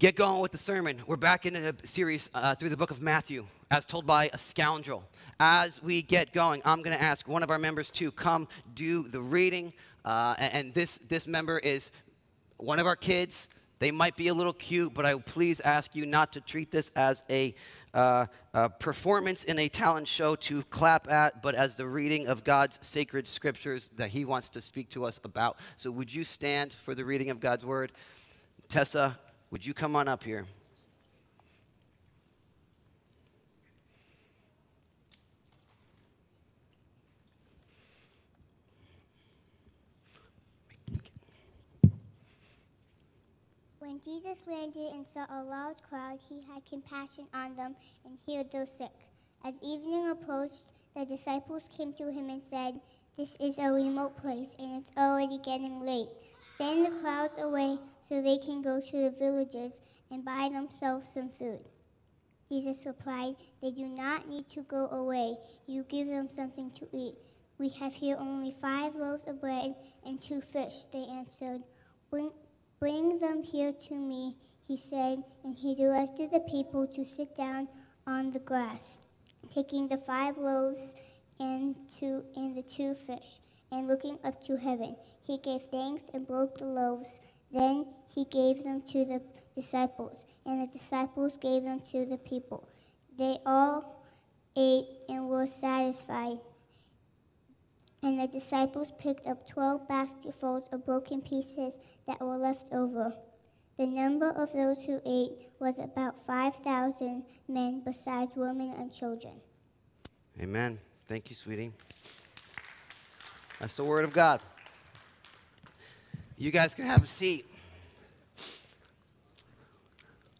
get going with the sermon. We're back in a series uh, through the book of Matthew, as told by a scoundrel. As we get going, I'm going to ask one of our members to come do the reading. Uh, and this, this member is one of our kids. They might be a little cute, but I please ask you not to treat this as a, uh, a performance in a talent show to clap at, but as the reading of God's sacred scriptures that He wants to speak to us about. So, would you stand for the reading of God's word? Tessa, would you come on up here? When Jesus landed and saw a large crowd, he had compassion on them and healed those sick. As evening approached, the disciples came to him and said, This is a remote place, and it's already getting late. Send the crowds away so they can go to the villages and buy themselves some food. Jesus replied, They do not need to go away. You give them something to eat. We have here only five loaves of bread and two fish, they answered. Bring, Bring them here to me, he said, and he directed the people to sit down on the grass, taking the five loaves and, two, and the two fish, and looking up to heaven. He gave thanks and broke the loaves. Then he gave them to the disciples, and the disciples gave them to the people. They all ate and were satisfied. And the disciples picked up twelve basketfuls of broken pieces that were left over. The number of those who ate was about 5,000 men, besides women and children. Amen. Thank you, sweetie. That's the word of God. You guys can have a seat.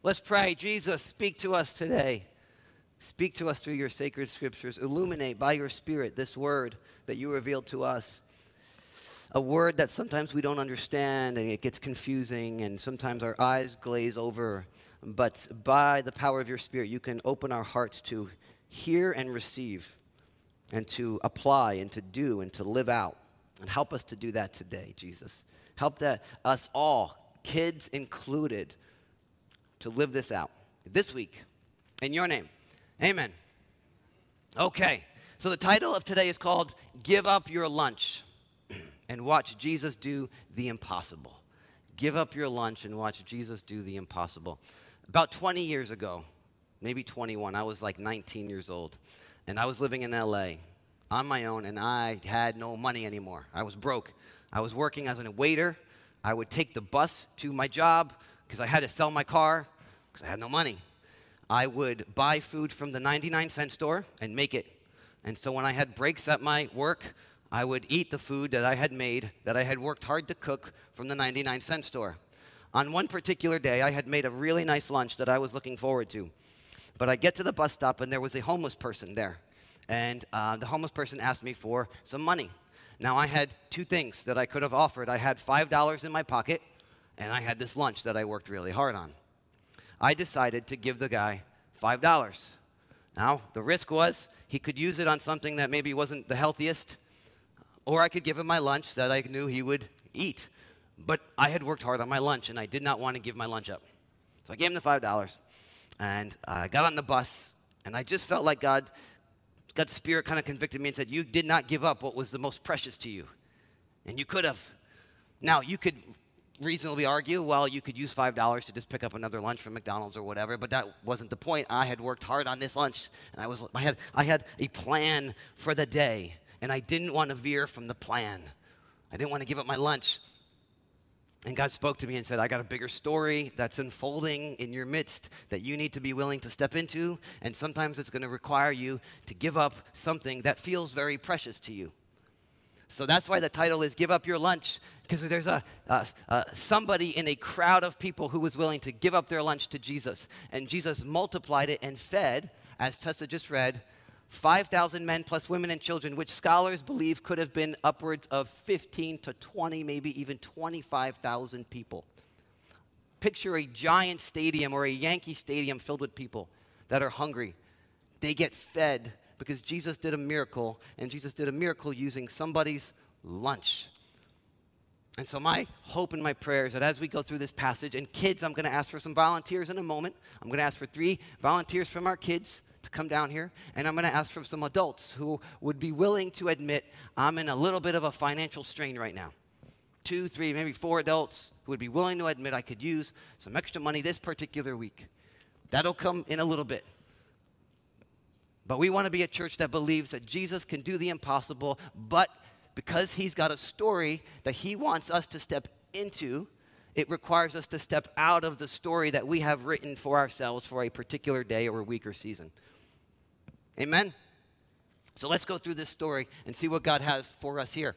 Let's pray. Jesus, speak to us today. Speak to us through your sacred scriptures. Illuminate by your Spirit this word that you revealed to us. A word that sometimes we don't understand and it gets confusing, and sometimes our eyes glaze over. But by the power of your Spirit, you can open our hearts to hear and receive, and to apply, and to do, and to live out. And help us to do that today, Jesus. Help that us all, kids included, to live this out this week. In your name. Amen. Okay, so the title of today is called Give Up Your Lunch and Watch Jesus Do the Impossible. Give up your lunch and watch Jesus do the impossible. About 20 years ago, maybe 21, I was like 19 years old, and I was living in LA on my own, and I had no money anymore. I was broke. I was working as a waiter. I would take the bus to my job because I had to sell my car because I had no money. I would buy food from the 99 cent store and make it. And so when I had breaks at my work, I would eat the food that I had made, that I had worked hard to cook from the 99 cent store. On one particular day, I had made a really nice lunch that I was looking forward to. But I get to the bus stop and there was a homeless person there. And uh, the homeless person asked me for some money. Now, I had two things that I could have offered. I had $5 in my pocket, and I had this lunch that I worked really hard on. I decided to give the guy $5. Now, the risk was he could use it on something that maybe wasn't the healthiest, or I could give him my lunch that I knew he would eat. But I had worked hard on my lunch, and I did not want to give my lunch up. So I gave him the $5, and I got on the bus, and I just felt like God, God's Spirit kind of convicted me and said, You did not give up what was the most precious to you. And you could have. Now, you could reasonably argue, well, you could use $5 to just pick up another lunch from McDonald's or whatever, but that wasn't the point. I had worked hard on this lunch, and I, was, I, had, I had a plan for the day, and I didn't want to veer from the plan. I didn't want to give up my lunch. And God spoke to me and said, I got a bigger story that's unfolding in your midst that you need to be willing to step into. And sometimes it's going to require you to give up something that feels very precious to you. So that's why the title is Give Up Your Lunch, because there's a, somebody in a crowd of people who was willing to give up their lunch to Jesus. And Jesus multiplied it and fed, as Tessa just read, 5,000 men plus women and children, which scholars believe could have been upwards of 15 to 20, maybe even 25,000 people. Picture a giant stadium or a Yankee stadium filled with people that are hungry. They get fed because Jesus did a miracle, and Jesus did a miracle using somebody's lunch. And so, my hope and my prayer is that as we go through this passage, and kids, I'm going to ask for some volunteers in a moment. I'm going to ask for three volunteers from our kids come down here, and I'm going to ask for some adults who would be willing to admit I'm in a little bit of a financial strain right now. Two, three, maybe four adults who would be willing to admit I could use some extra money this particular week. That'll come in a little bit. But we want to be a church that believes that Jesus can do the impossible, but because he's got a story that he wants us to step into, it requires us to step out of the story that we have written for ourselves for a particular day or week or season. Amen? So let's go through this story and see what God has for us here.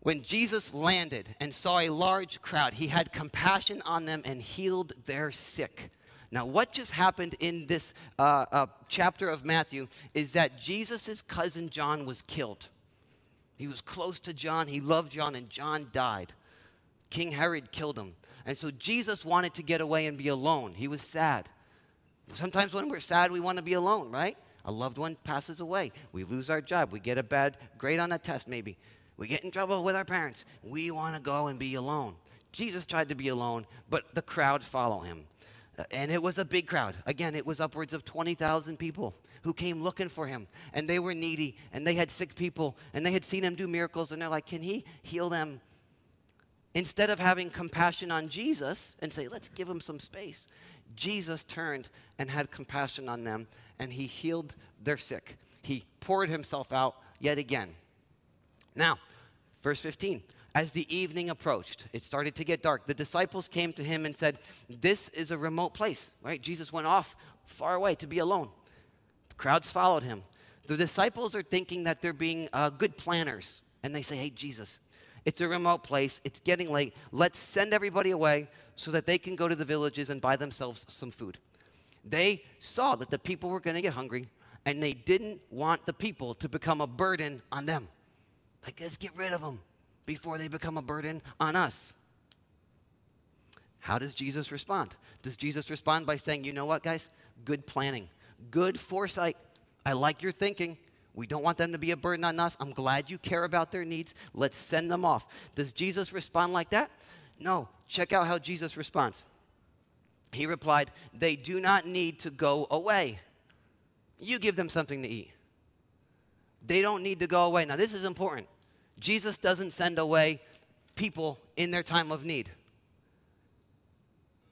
When Jesus landed and saw a large crowd, he had compassion on them and healed their sick. Now, what just happened in this uh, uh, chapter of Matthew is that Jesus' cousin John was killed. He was close to John, he loved John, and John died. King Herod killed him. And so Jesus wanted to get away and be alone. He was sad. Sometimes when we're sad, we want to be alone, right? A loved one passes away. We lose our job. We get a bad grade on a test, maybe. We get in trouble with our parents. We want to go and be alone. Jesus tried to be alone, but the crowd follow him. Uh, and it was a big crowd. Again, it was upwards of 20,000 people who came looking for him. And they were needy, and they had sick people, and they had seen him do miracles, and they're like, Can he heal them? Instead of having compassion on Jesus and say, Let's give him some space, Jesus turned and had compassion on them, and he healed their sick. He poured himself out yet again. Now, verse 15. As the evening approached, it started to get dark. The disciples came to him and said, This is a remote place, right? Jesus went off far away to be alone. The crowds followed him. The disciples are thinking that they're being uh, good planners. And they say, Hey, Jesus, it's a remote place. It's getting late. Let's send everybody away so that they can go to the villages and buy themselves some food. They saw that the people were going to get hungry, and they didn't want the people to become a burden on them. Like, let's get rid of them before they become a burden on us. How does Jesus respond? Does Jesus respond by saying, you know what, guys? Good planning, good foresight. I like your thinking. We don't want them to be a burden on us. I'm glad you care about their needs. Let's send them off. Does Jesus respond like that? No. Check out how Jesus responds. He replied, They do not need to go away. You give them something to eat. They don't need to go away. Now, this is important. Jesus doesn't send away people in their time of need.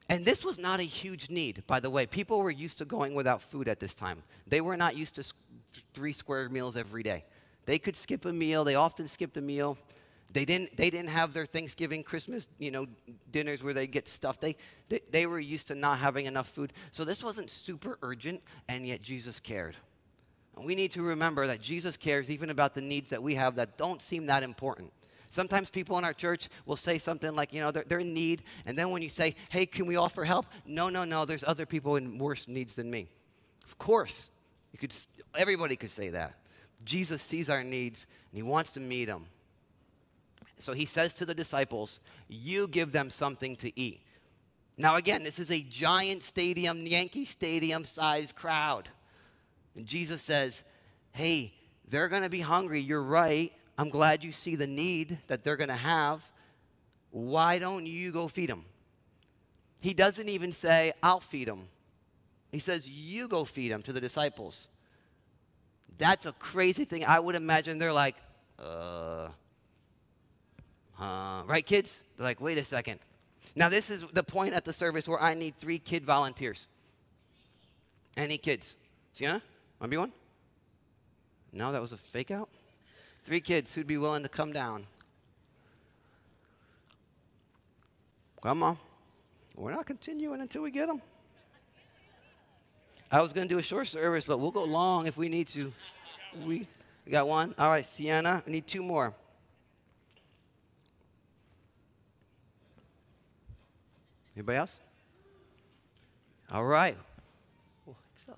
And this was not a huge need, by the way. People were used to going without food at this time. They were not used to three square meals every day. They could skip a meal. They often skipped a meal. They didn't, they didn't have their Thanksgiving, Christmas, you know, dinners where they get stuff. They, they, they were used to not having enough food. So this wasn't super urgent, and yet Jesus cared. And we need to remember that Jesus cares even about the needs that we have that don't seem that important. Sometimes people in our church will say something like, you know, they're, they're in need. And then when you say, hey, can we offer help? No, no, no, there's other people in worse needs than me. Of course, you could, everybody could say that. Jesus sees our needs and he wants to meet them. So he says to the disciples, You give them something to eat. Now, again, this is a giant stadium, Yankee Stadium size crowd. And Jesus says, Hey, they're going to be hungry. You're right. I'm glad you see the need that they're going to have. Why don't you go feed them? He doesn't even say, I'll feed them. He says, You go feed them to the disciples. That's a crazy thing. I would imagine they're like, uh, uh, right, kids? They're like, wait a second. Now, this is the point at the service where I need three kid volunteers. Any kids? Sienna? Want to be one? No, that was a fake out? Three kids who'd be willing to come down. Come on. We're not continuing until we get them. I was going to do a short service, but we'll go long if we need to. We, we got one. All right, Sienna. We need two more. Anybody else? All right.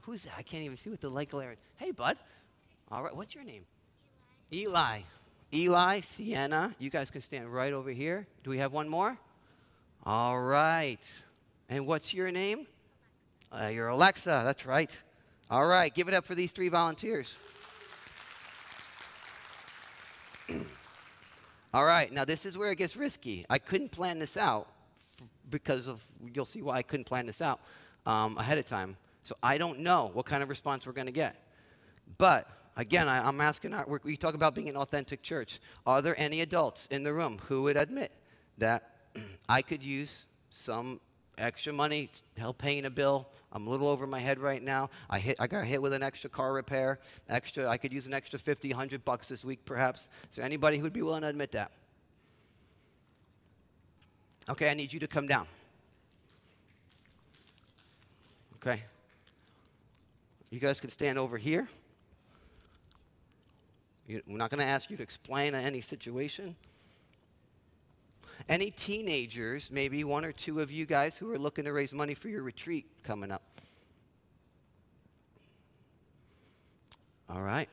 Who's that? I can't even see with the light glare. is. Hey, bud. All right. What's your name? Eli. Eli, Sienna. You guys can stand right over here. Do we have one more? All right. And what's your name? Uh, you're Alexa. That's right. All right. Give it up for these three volunteers. All right, now this is where it gets risky. I couldn't plan this out because of, you'll see why I couldn't plan this out um, ahead of time. So I don't know what kind of response we're going to get. But again, I, am asking, our, we talk about being an authentic church. Are there any adults in the room who would admit that I could use some extra money to help paying a bill? I'm a little over my head right now. I, hit, I got hit with an extra car repair. Extra, I could use an extra 50, 100 bucks this week, perhaps. There anybody who would be willing to admit that? Okay, I need you to come down. Okay. You guys can stand over here. You, we're not going to ask you to explain any situation. Any teenagers, maybe one or two of you guys who are looking to raise money for your retreat coming up? All right.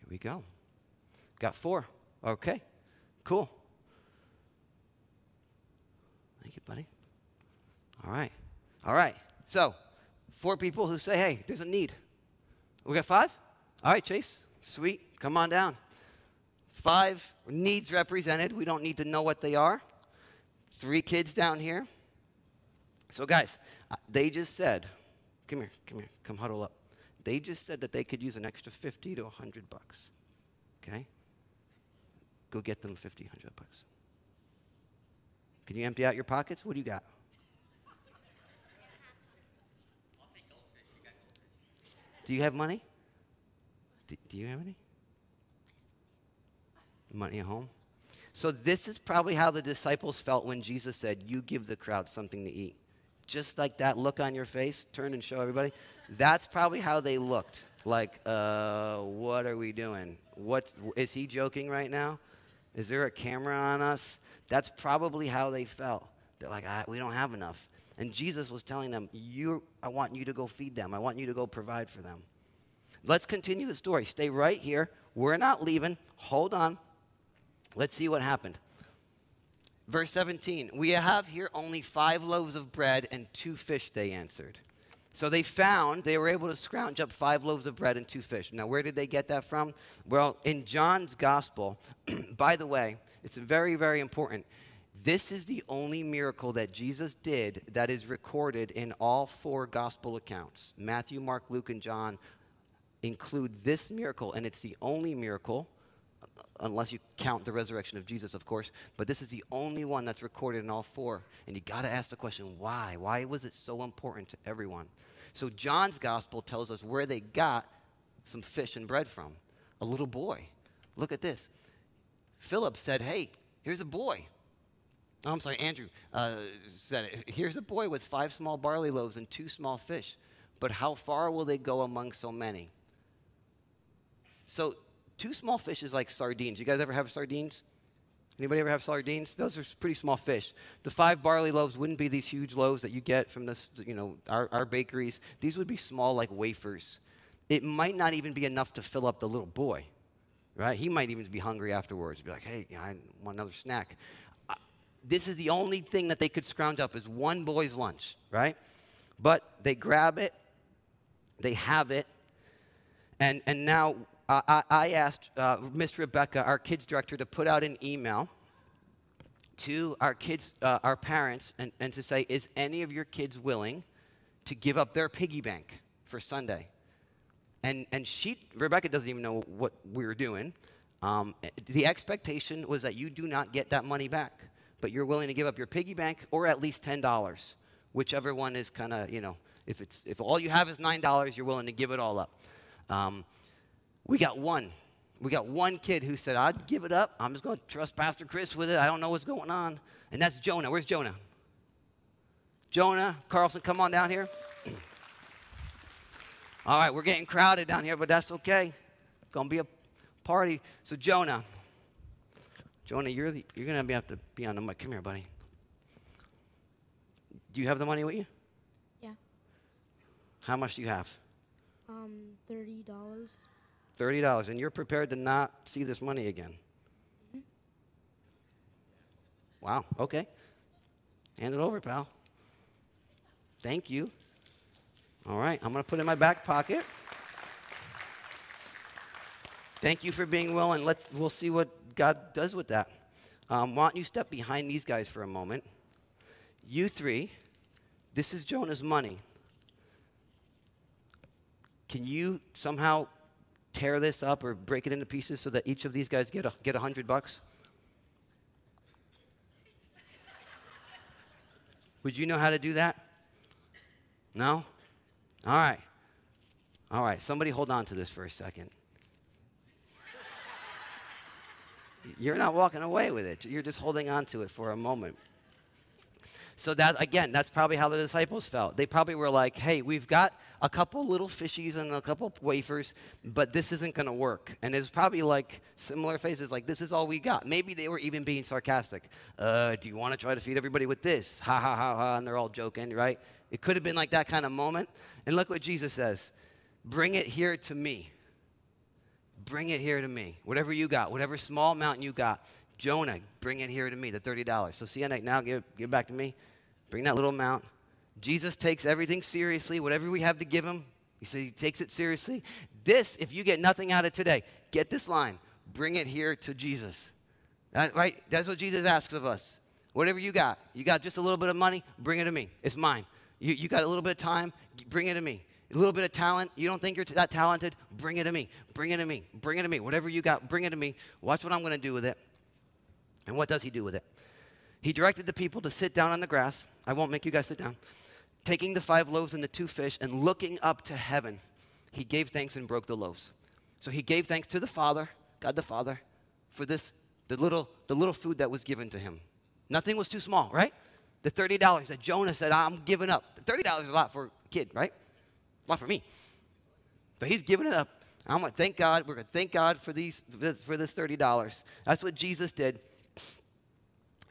Here we go. Got four. Okay. Cool. Thank you, buddy. All right. All right. So, four people who say, hey, there's a need. We got five? All right, Chase. Sweet. Come on down. Five needs represented. We don't need to know what they are. Three kids down here. So, guys, uh, they just said, come here, come here, come huddle up. They just said that they could use an extra 50 to 100 bucks. Okay? Go get them 50, 100 bucks. Can you empty out your pockets? What do you got? Do you have money? Do, do you have any? Money at home? So, this is probably how the disciples felt when Jesus said, You give the crowd something to eat. Just like that look on your face, turn and show everybody. That's probably how they looked. Like, uh, what are we doing? What, is he joking right now? Is there a camera on us? That's probably how they felt. They're like, ah, we don't have enough. And Jesus was telling them, you, I want you to go feed them. I want you to go provide for them. Let's continue the story. Stay right here. We're not leaving. Hold on. Let's see what happened. Verse 17 We have here only five loaves of bread and two fish, they answered. So they found, they were able to scrounge up five loaves of bread and two fish. Now, where did they get that from? Well, in John's gospel, by the way, it's very, very important. This is the only miracle that Jesus did that is recorded in all four gospel accounts. Matthew, Mark, Luke, and John include this miracle, and it's the only miracle unless you count the resurrection of Jesus, of course. But this is the only one that's recorded in all four. And you got to ask the question why? Why was it so important to everyone? So, John's gospel tells us where they got some fish and bread from. A little boy. Look at this. Philip said, Hey, here's a boy. Oh, I'm sorry, Andrew uh, said it. Here's a boy with five small barley loaves and two small fish. But how far will they go among so many? So two small fish is like sardines. You guys ever have sardines? Anybody ever have sardines? Those are pretty small fish. The five barley loaves wouldn't be these huge loaves that you get from this, you know, our, our bakeries. These would be small like wafers. It might not even be enough to fill up the little boy, right? He might even be hungry afterwards. Be like, hey, I want another snack. Uh, this is the only thing that they could scrounge up is one boy's lunch, right? But they grab it, they have it, and, and now I, I asked uh, Miss Rebecca, our kids director, to put out an email to our kids, uh, our parents, and, and to say, is any of your kids willing to give up their piggy bank for Sunday? And, and she, Rebecca doesn't even know what we were doing. Um, the expectation was that you do not get that money back, but you're willing to give up your piggy bank or at least $10, whichever one is kind of, you know, if, it's, if all you have is $9, you're willing to give it all up. Um, we got one. We got one kid who said, I'd give it up. I'm just going to trust Pastor Chris with it. I don't know what's going on. And that's Jonah. Where's Jonah? Jonah, Carlson, come on down here. All right, we're getting crowded down here, but that's okay. It's Gonna be a party. So Jonah, Jonah, you're the, you're gonna have to be on the mic. Come here, buddy. Do you have the money with you? Yeah. How much do you have? Um, thirty dollars. $30, and you're prepared to not see this money again. Wow, okay. Hand it over, pal. Thank you. All right, I'm going to put it in my back pocket. Thank you for being willing. Let's we'll see what God does with that. Um, why don't you step behind these guys for a moment? You three, this is Jonah's money. Can you somehow tear this up or break it into pieces so that each of these guys get a, get a hundred bucks? Would you know how to do that? No? All right. All right. Somebody hold on to this for a second. You're not walking away with it. You're just holding on to it for a moment. So that again, that's probably how the disciples felt. They probably were like, "Hey, we've got a couple little fishies and a couple wafers, but this isn't going to work." And it's probably like similar faces, like, "This is all we got." Maybe they were even being sarcastic. Uh, do you want to try to feed everybody with this? Ha ha ha ha! And they're all joking, right? It could have been like that kind of moment. And look what Jesus says: "Bring it here to me." Bring it here to me. Whatever you got, whatever small mountain you got, Jonah, bring it here to me, the $30. So see, now give, give it back to me. Bring that little amount. Jesus takes everything seriously. Whatever we have to give him, he says he takes it seriously. This, if you get nothing out of today, get this line. Bring it here to Jesus. That, right? That's what Jesus asks of us. Whatever you got, you got just a little bit of money, bring it to me. It's mine. You, you got a little bit of time, bring it to me. A little bit of talent, you don't think you're that talented, bring it to me. Bring it to me. Bring it to me. Whatever you got, bring it to me. Watch what I'm going to do with it. And what does he do with it? He directed the people to sit down on the grass. I won't make you guys sit down. Taking the five loaves and the two fish and looking up to heaven, he gave thanks and broke the loaves. So he gave thanks to the Father, God the Father, for this, the little, the little food that was given to him. Nothing was too small, right? The $30 that Jonah said, I'm giving up. $30 is a lot for a kid, right? A lot for me. But he's giving it up. I'm going to thank God. We're going to thank God for, these, for this $30. That's what Jesus did.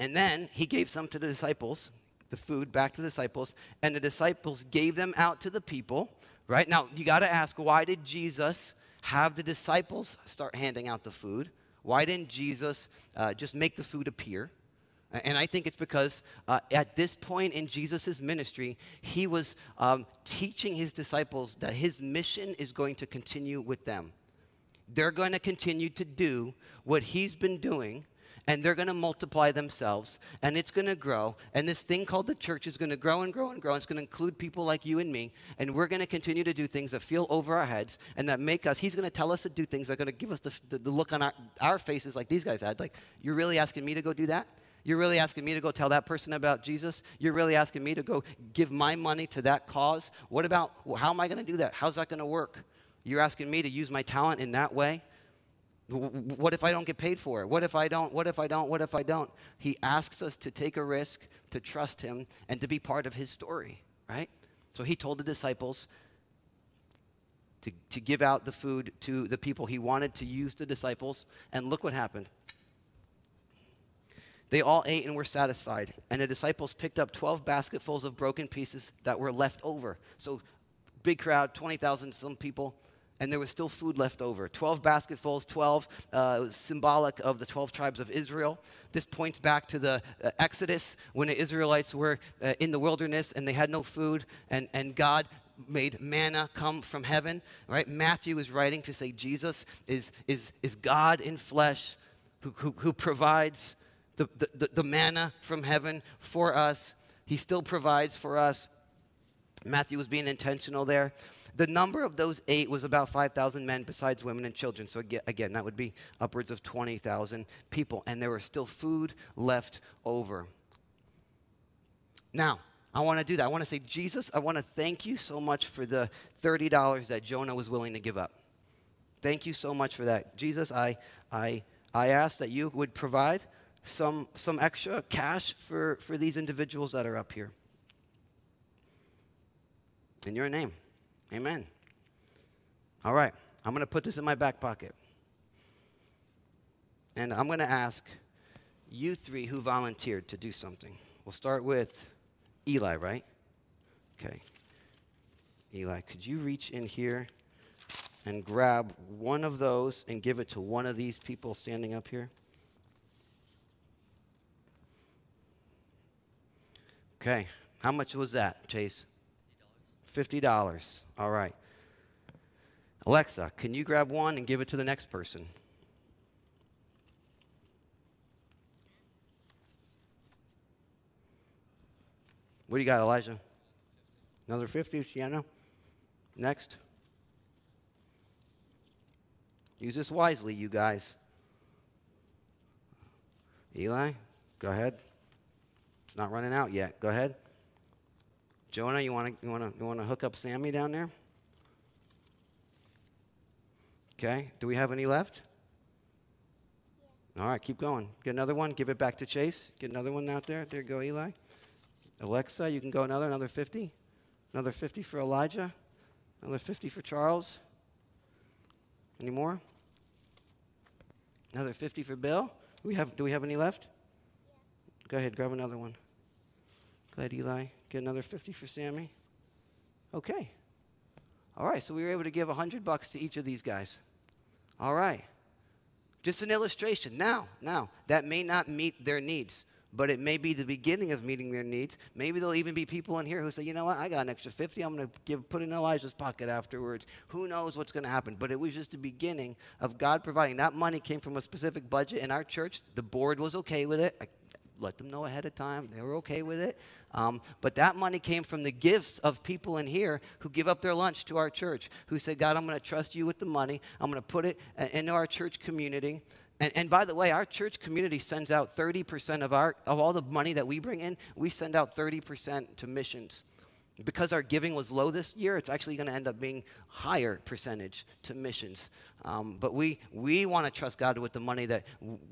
And then he gave some to the disciples, the food back to the disciples, and the disciples gave them out to the people. Right? Now, you got to ask why did Jesus have the disciples start handing out the food? Why didn't Jesus uh, just make the food appear? And I think it's because uh, at this point in Jesus' ministry, he was um, teaching his disciples that his mission is going to continue with them. They're going to continue to do what he's been doing and they're going to multiply themselves and it's going to grow and this thing called the church is going to grow and grow and grow it's going to include people like you and me and we're going to continue to do things that feel over our heads and that make us he's going to tell us to do things that are going to give us the, the, the look on our, our faces like these guys had like you're really asking me to go do that you're really asking me to go tell that person about Jesus? You're really asking me to go give my money to that cause? What about, well, how am I going to do that? How's that going to work? You're asking me to use my talent in that way? What if I don't get paid for it? What if I don't? What if I don't? What if I don't? He asks us to take a risk, to trust him, and to be part of his story, right? So he told the disciples to, to give out the food to the people. He wanted to use the disciples, and look what happened. They all ate and were satisfied, and the disciples picked up 12 basketfuls of broken pieces that were left over. So, big crowd, 20,000 some people and there was still food left over. 12 basketfuls, 12 uh, symbolic of the 12 tribes of Israel. This points back to the uh, Exodus when the Israelites were uh, in the wilderness and they had no food, and, and God made manna come from heaven. Right? Matthew is writing to say Jesus is, is, is God in flesh who, who, who provides the, the, the manna from heaven for us. He still provides for us. Matthew was being intentional there. The number of those ate was about 5,000 men besides women and children. So again, that would be upwards of 20,000 people. And there was still food left over. Now, I want to do that. I want to say, Jesus, I want to thank you so much for the $30 that Jonah was willing to give up. Thank you so much for that. Jesus, I, I, I ask that you would provide some, some extra cash for, for these individuals that are up here. In your name. Amen. All right, I'm going to put this in my back pocket. And I'm going to ask you three who volunteered to do something. We'll start with Eli, right? Okay. Eli, could you reach in here and grab one of those and give it to one of these people standing up here? Okay. How much was that, Chase? $50. All right. Alexa, can you grab one and give it to the next person? What do you got, Elijah? Another 50, Sienna? Next. Use this wisely, you guys. Eli, go ahead. It's not running out yet. Go ahead. Jonah, you want to you want to you want to hook up Sammy down there? Okay. Do we have any left? All right, keep going. Get another one. Give it back to Chase. Get another one out there. There you go, Eli. Alexa, you can go another, another 50. Another 50 for Elijah. Another 50 for Charles. Any more? Another 50 for Bill. We have, do we have any left? Go ahead, grab another one. Ahead, Eli. Get another 50 for Sammy. Okay. All right, so we were able to give 100 bucks to each of these guys. All right. Just an illustration. Now, now, that may not meet their needs, but it may be the beginning of meeting their needs. Maybe there'll even be people in here who say, you know what, I got an extra 50. I'm going to give, put in Elijah's pocket afterwards. Who knows what's going to happen? But it was just the beginning of God providing. That money came from a specific budget in our church. The board was okay with it. I let them know ahead of time. They were okay with it. Um, but that money came from the gifts of people in here who give up their lunch to our church, who said, God, I'm going to trust you with the money. I'm going to put it into our church community. And, and, by the way, our church community sends out 30% of, our, of all the money that we bring in, we send out 30% to missions. Because our giving was low this year, it's actually going to end up being higher percentage to missions. Um, but we, we want to trust God with the money that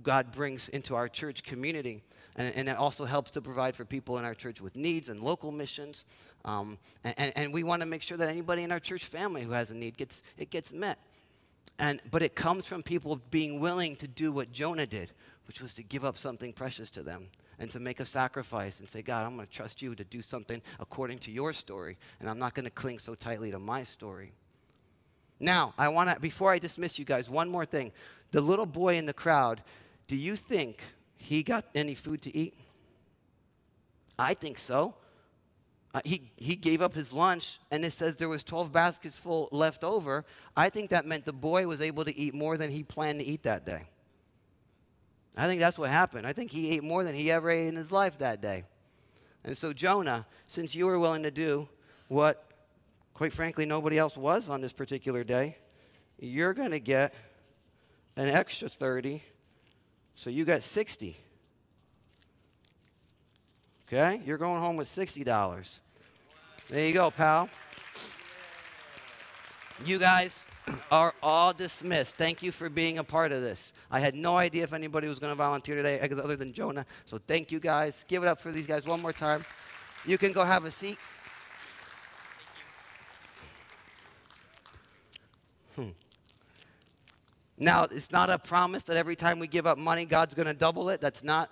God brings into our church community. And, and it also helps to provide for people in our church with needs and local missions. Um, and, and we want to make sure that anybody in our church family who has a need gets, it gets met. And, but it comes from people being willing to do what Jonah did, which was to give up something precious to them and to make a sacrifice and say, God, I'm going to trust you to do something according to your story, and I'm not going to cling so tightly to my story. Now, I want to, before I dismiss you guys, one more thing. The little boy in the crowd, do you think he got any food to eat? I think so. Uh, he, he gave up his lunch, and it says there was 12 baskets full left over. I think that meant the boy was able to eat more than he planned to eat that day. I think that's what happened. I think he ate more than he ever ate in his life that day. And so, Jonah, since you were willing to do what, quite frankly, nobody else was on this particular day, you're going to get an extra 30. So you got 60. Okay? You're going home with $60. There you go, pal. You guys are all dismissed. Thank you for being a part of this. I had no idea if anybody was going to volunteer today other than Jonah. So thank you guys. Give it up for these guys one more time. You can go have a seat. Hmm. Now, it's not a promise that every time we give up money, God's going to double it. That's not,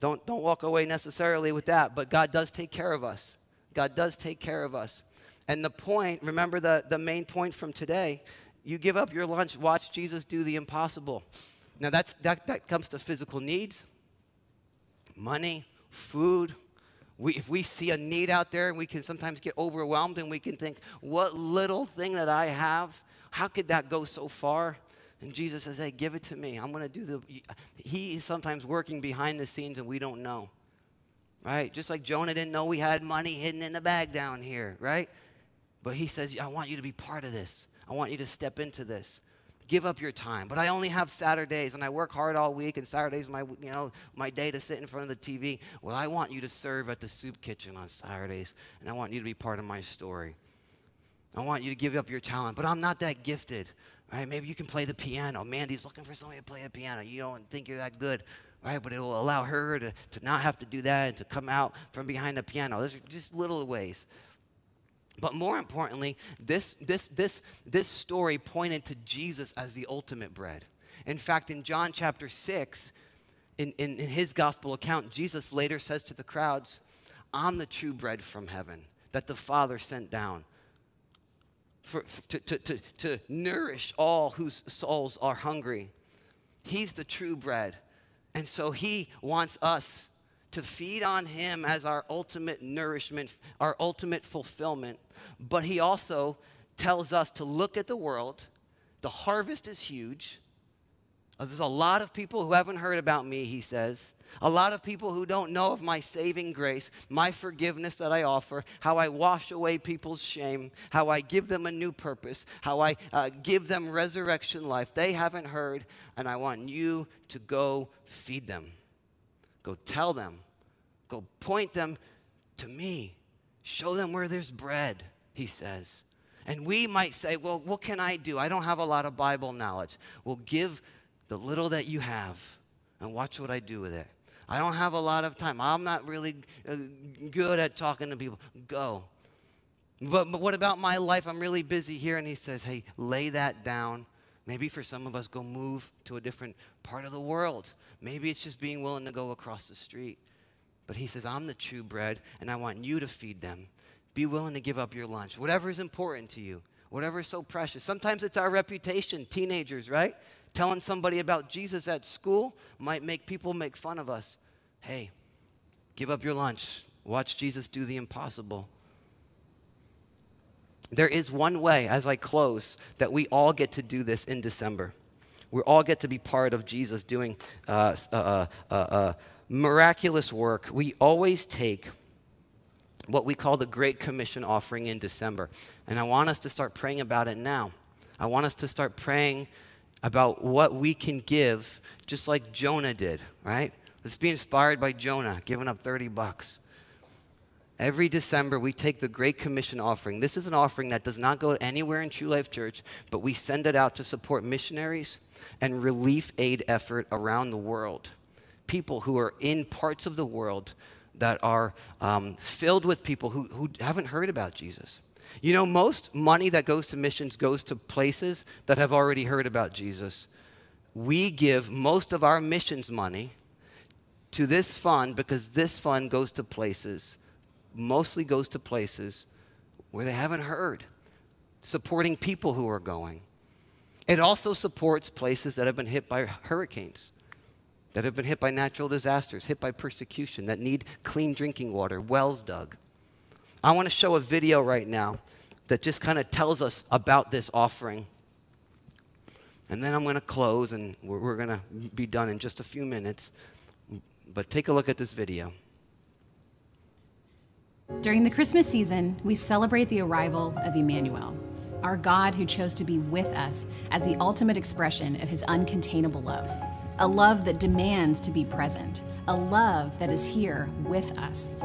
don't, don't walk away necessarily with that. But God does take care of us. God does take care of us. And the point, remember the, the main point from today, you give up your lunch, watch Jesus do the impossible. Now that's, that, that comes to physical needs, money, food. We, if we see a need out there, we can sometimes get overwhelmed and we can think, what little thing that I have, how could that go so far? And Jesus says, hey, give it to me. I'm going to do the. He is sometimes working behind the scenes and we don't know. Right? Just like Jonah didn't know we had money hidden in the bag down here, right? But he says, I want you to be part of this. I want you to step into this. Give up your time. But I only have Saturdays and I work hard all week and Saturdays my you know my day to sit in front of the TV. Well, I want you to serve at the soup kitchen on Saturdays and I want you to be part of my story. I want you to give up your talent, but I'm not that gifted. Right? Maybe you can play the piano. Mandy's looking for somebody to play the piano. You don't think you're that good right? But it will allow her to, to not have to do that and to come out from behind the piano. Those are just little ways. But more importantly, this, this, this, this story pointed to Jesus as the ultimate bread. In fact, in John chapter 6, in, in, in, his gospel account, Jesus later says to the crowds, I'm the true bread from heaven that the Father sent down for, for to, to, to, to nourish all whose souls are hungry. He's the true bread. And so he wants us to feed on Him as our ultimate nourishment, our ultimate fulfillment. But He also tells us to look at the world. The harvest is huge. There's a lot of people who haven't heard about me, he says. A lot of people who don't know of my saving grace, my forgiveness that I offer, how I wash away people's shame, how I give them a new purpose, how I uh, give them resurrection life. They haven't heard, and I want you to go feed them. Go tell them. Go point them to me. Show them where there's bread, he says. And we might say, well, what can I do? I don't have a lot of Bible knowledge. Well, give the little that you have and watch what I do with it. I don't have a lot of time. I'm not really uh, good at talking to people. Go. But, but what about my life? I'm really busy here. And he says, hey, lay that down. Maybe for some of us, go move to a different part of the world. Maybe it's just being willing to go across the street. But he says, I'm the true bread, and I want you to feed them. Be willing to give up your lunch, whatever is important to you, whatever is so precious. Sometimes it's our reputation, teenagers, right? Telling somebody about Jesus at school might make people make fun of us. Hey, give up your lunch. Watch Jesus do the impossible. There is one way, as I close, that we all get to do this in December. We all get to be part of Jesus doing uh, uh, uh, uh, uh miraculous work. We always take what we call the Great Commission offering in December. And I want us to start praying about it now. I want us to start praying about what we can give, just like Jonah did, right? Let's be inspired by Jonah, giving up 30 bucks. Every December, we take the Great Commission offering. This is an offering that does not go anywhere in True Life Church, but we send it out to support missionaries and relief aid effort around the world. People who are in parts of the world that are um, filled with people who, who haven't heard about Jesus. You know, most money that goes to missions goes to places that have already heard about Jesus. We give most of our missions money to this fund because this fund goes to places, mostly goes to places where they haven't heard, supporting people who are going. It also supports places that have been hit by hurricanes that have been hit by natural disasters, hit by persecution, that need clean drinking water, wells dug. I want to show a video right now that just kind of tells us about this offering. And then I'm going to close and we're, we're going to be done in just a few minutes. But take a look at this video. During the Christmas season, we celebrate the arrival of Emmanuel, our God who chose to be with us as the ultimate expression of his uncontainable love a love that demands to be present, a love that is here with us.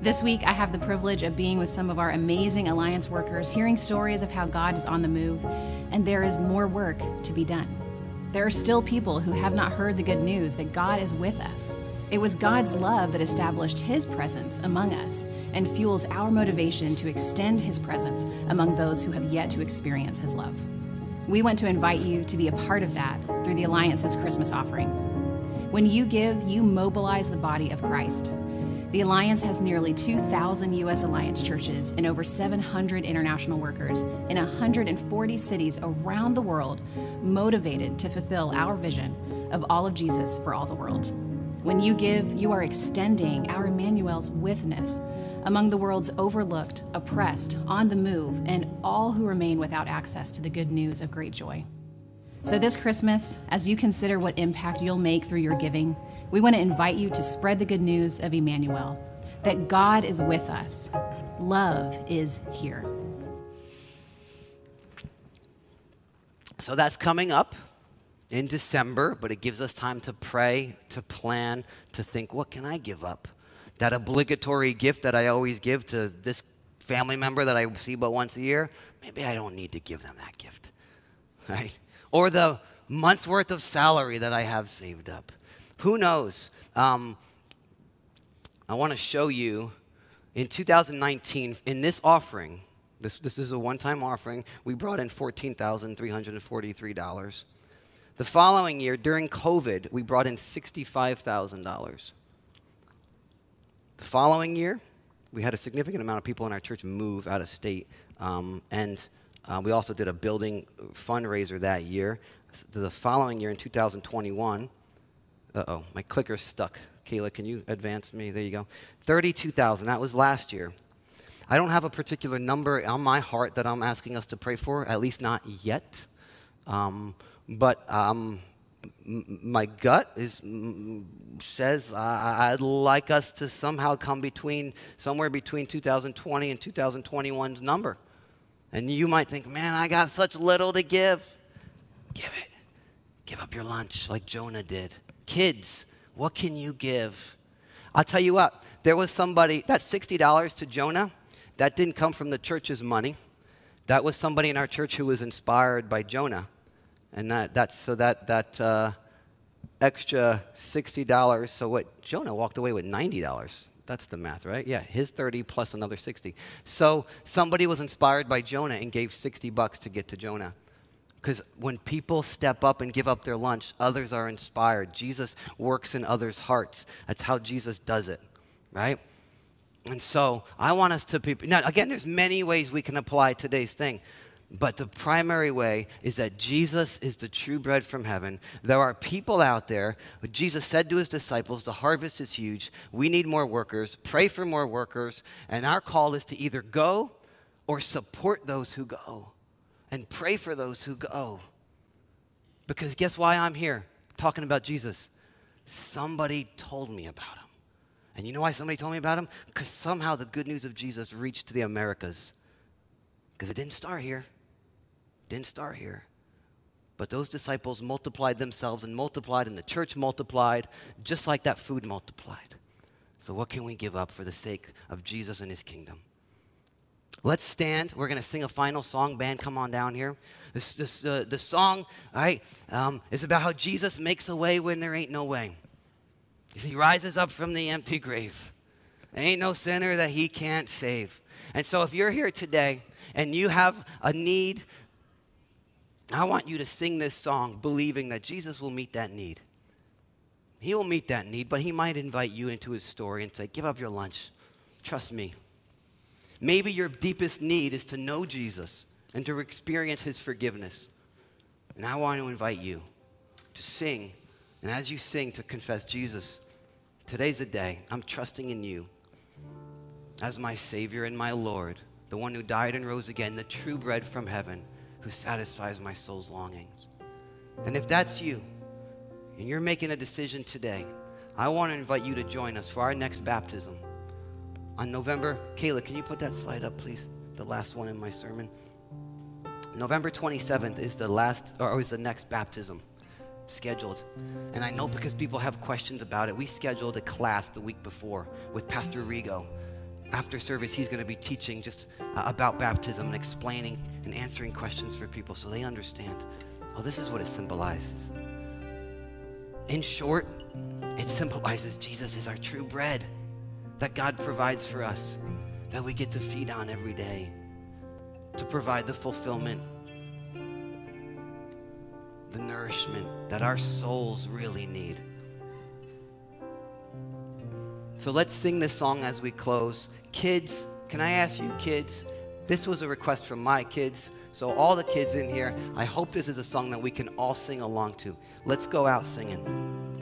This week, I have the privilege of being with some of our amazing Alliance workers, hearing stories of how God is on the move, and there is more work to be done. There are still people who have not heard the good news that God is with us. It was God's love that established His presence among us and fuels our motivation to extend His presence among those who have yet to experience His love. We want to invite you to be a part of that through the Alliance's Christmas offering. When you give, you mobilize the body of Christ. The Alliance has nearly 2,000 U.S. Alliance churches and over 700 international workers in 140 cities around the world, motivated to fulfill our vision of all of Jesus for all the world. When you give, you are extending our Emmanuel's witness among the world's overlooked, oppressed, on the move, and all who remain without access to the good news of great joy. So, this Christmas, as you consider what impact you'll make through your giving, we want to invite you to spread the good news of Emmanuel that God is with us, love is here. So, that's coming up in December, but it gives us time to pray, to plan, to think, what can I give up? that obligatory gift that I always give to this family member that I see but once a year, maybe I don't need to give them that gift, right? Or the month's worth of salary that I have saved up. Who knows? Um, I want to show you in 2019, in this offering, this, this is a one time offering, we brought in $14,343. The following year, during COVID, we brought in $65,000. The following year, we had a significant amount of people in our church move out of state. Um, and uh, we also did a building fundraiser that year. The following year, in 2021, uh oh, my clicker's stuck. Kayla, can you advance me? There you go. 32,000. That was last year. I don't have a particular number on my heart that I'm asking us to pray for, at least not yet. Um, but um, my gut is says I, I'd like us to somehow come between somewhere between 2020 and 2021's number. And you might think, man, I got such little to give. Give it. Give up your lunch like Jonah did. Kids, what can you give? I'll tell you what, there was somebody, that $60 to Jonah, that didn't come from the church's money. That was somebody in our church who was inspired by Jonah. And that, that's so that, that uh, extra $60, so what Jonah walked away with $90. That's the math, right? Yeah, his 30 plus another 60. So somebody was inspired by Jonah and gave 60 bucks to get to Jonah. Because when people step up and give up their lunch, others are inspired. Jesus works in others' hearts. That's how Jesus does it, right? And so I want us to be, now again, there's many ways we can apply today's thing. But the primary way is that Jesus is the true bread from heaven. There are people out there, Jesus said to his disciples, the harvest is huge. We need more workers. Pray for more workers. And our call is to either go or support those who go and pray for those who go. Because guess why I'm here talking about Jesus? Somebody told me about him. And you know why somebody told me about him? Because somehow the good news of Jesus reached the Americas. Because it didn't start here. Didn't start here. But those disciples multiplied themselves and multiplied, and the church multiplied, just like that food multiplied. So, what can we give up for the sake of Jesus and his kingdom? Let's stand. We're going to sing a final song. Band, come on down here. This, this, uh, the song, all right, um, is about how Jesus makes a way when there ain't no way. He rises up from the empty grave. There ain't no sinner that he can't save. And so, if you're here today and you have a need I want you to sing this song believing that Jesus will meet that need. He will meet that need, but he might invite you into his story and say, Give up your lunch. Trust me. Maybe your deepest need is to know Jesus and to experience his forgiveness. And I want to invite you to sing, and as you sing, to confess Jesus. Today's the day. I'm trusting in you as my Savior and my Lord, the one who died and rose again, the true bread from heaven who satisfies my soul's longings. And if that's you, and you're making a decision today, I want to invite you to join us for our next baptism. On November, Kayla, can you put that slide up, please? The last one in my sermon. November 27th is the last, or is the next baptism scheduled. And I know because people have questions about it, we scheduled a class the week before with Pastor Rigo after service, he's going to be teaching just uh, about baptism and explaining and answering questions for people so they understand. Oh, this is what it symbolizes. In short, it symbolizes Jesus is our true bread that God provides for us, that we get to feed on every day, to provide the fulfillment, the nourishment that our souls really need. So let's sing this song as we close. Kids, can I ask you, kids? This was a request from my kids. So, all the kids in here, I hope this is a song that we can all sing along to. Let's go out singing.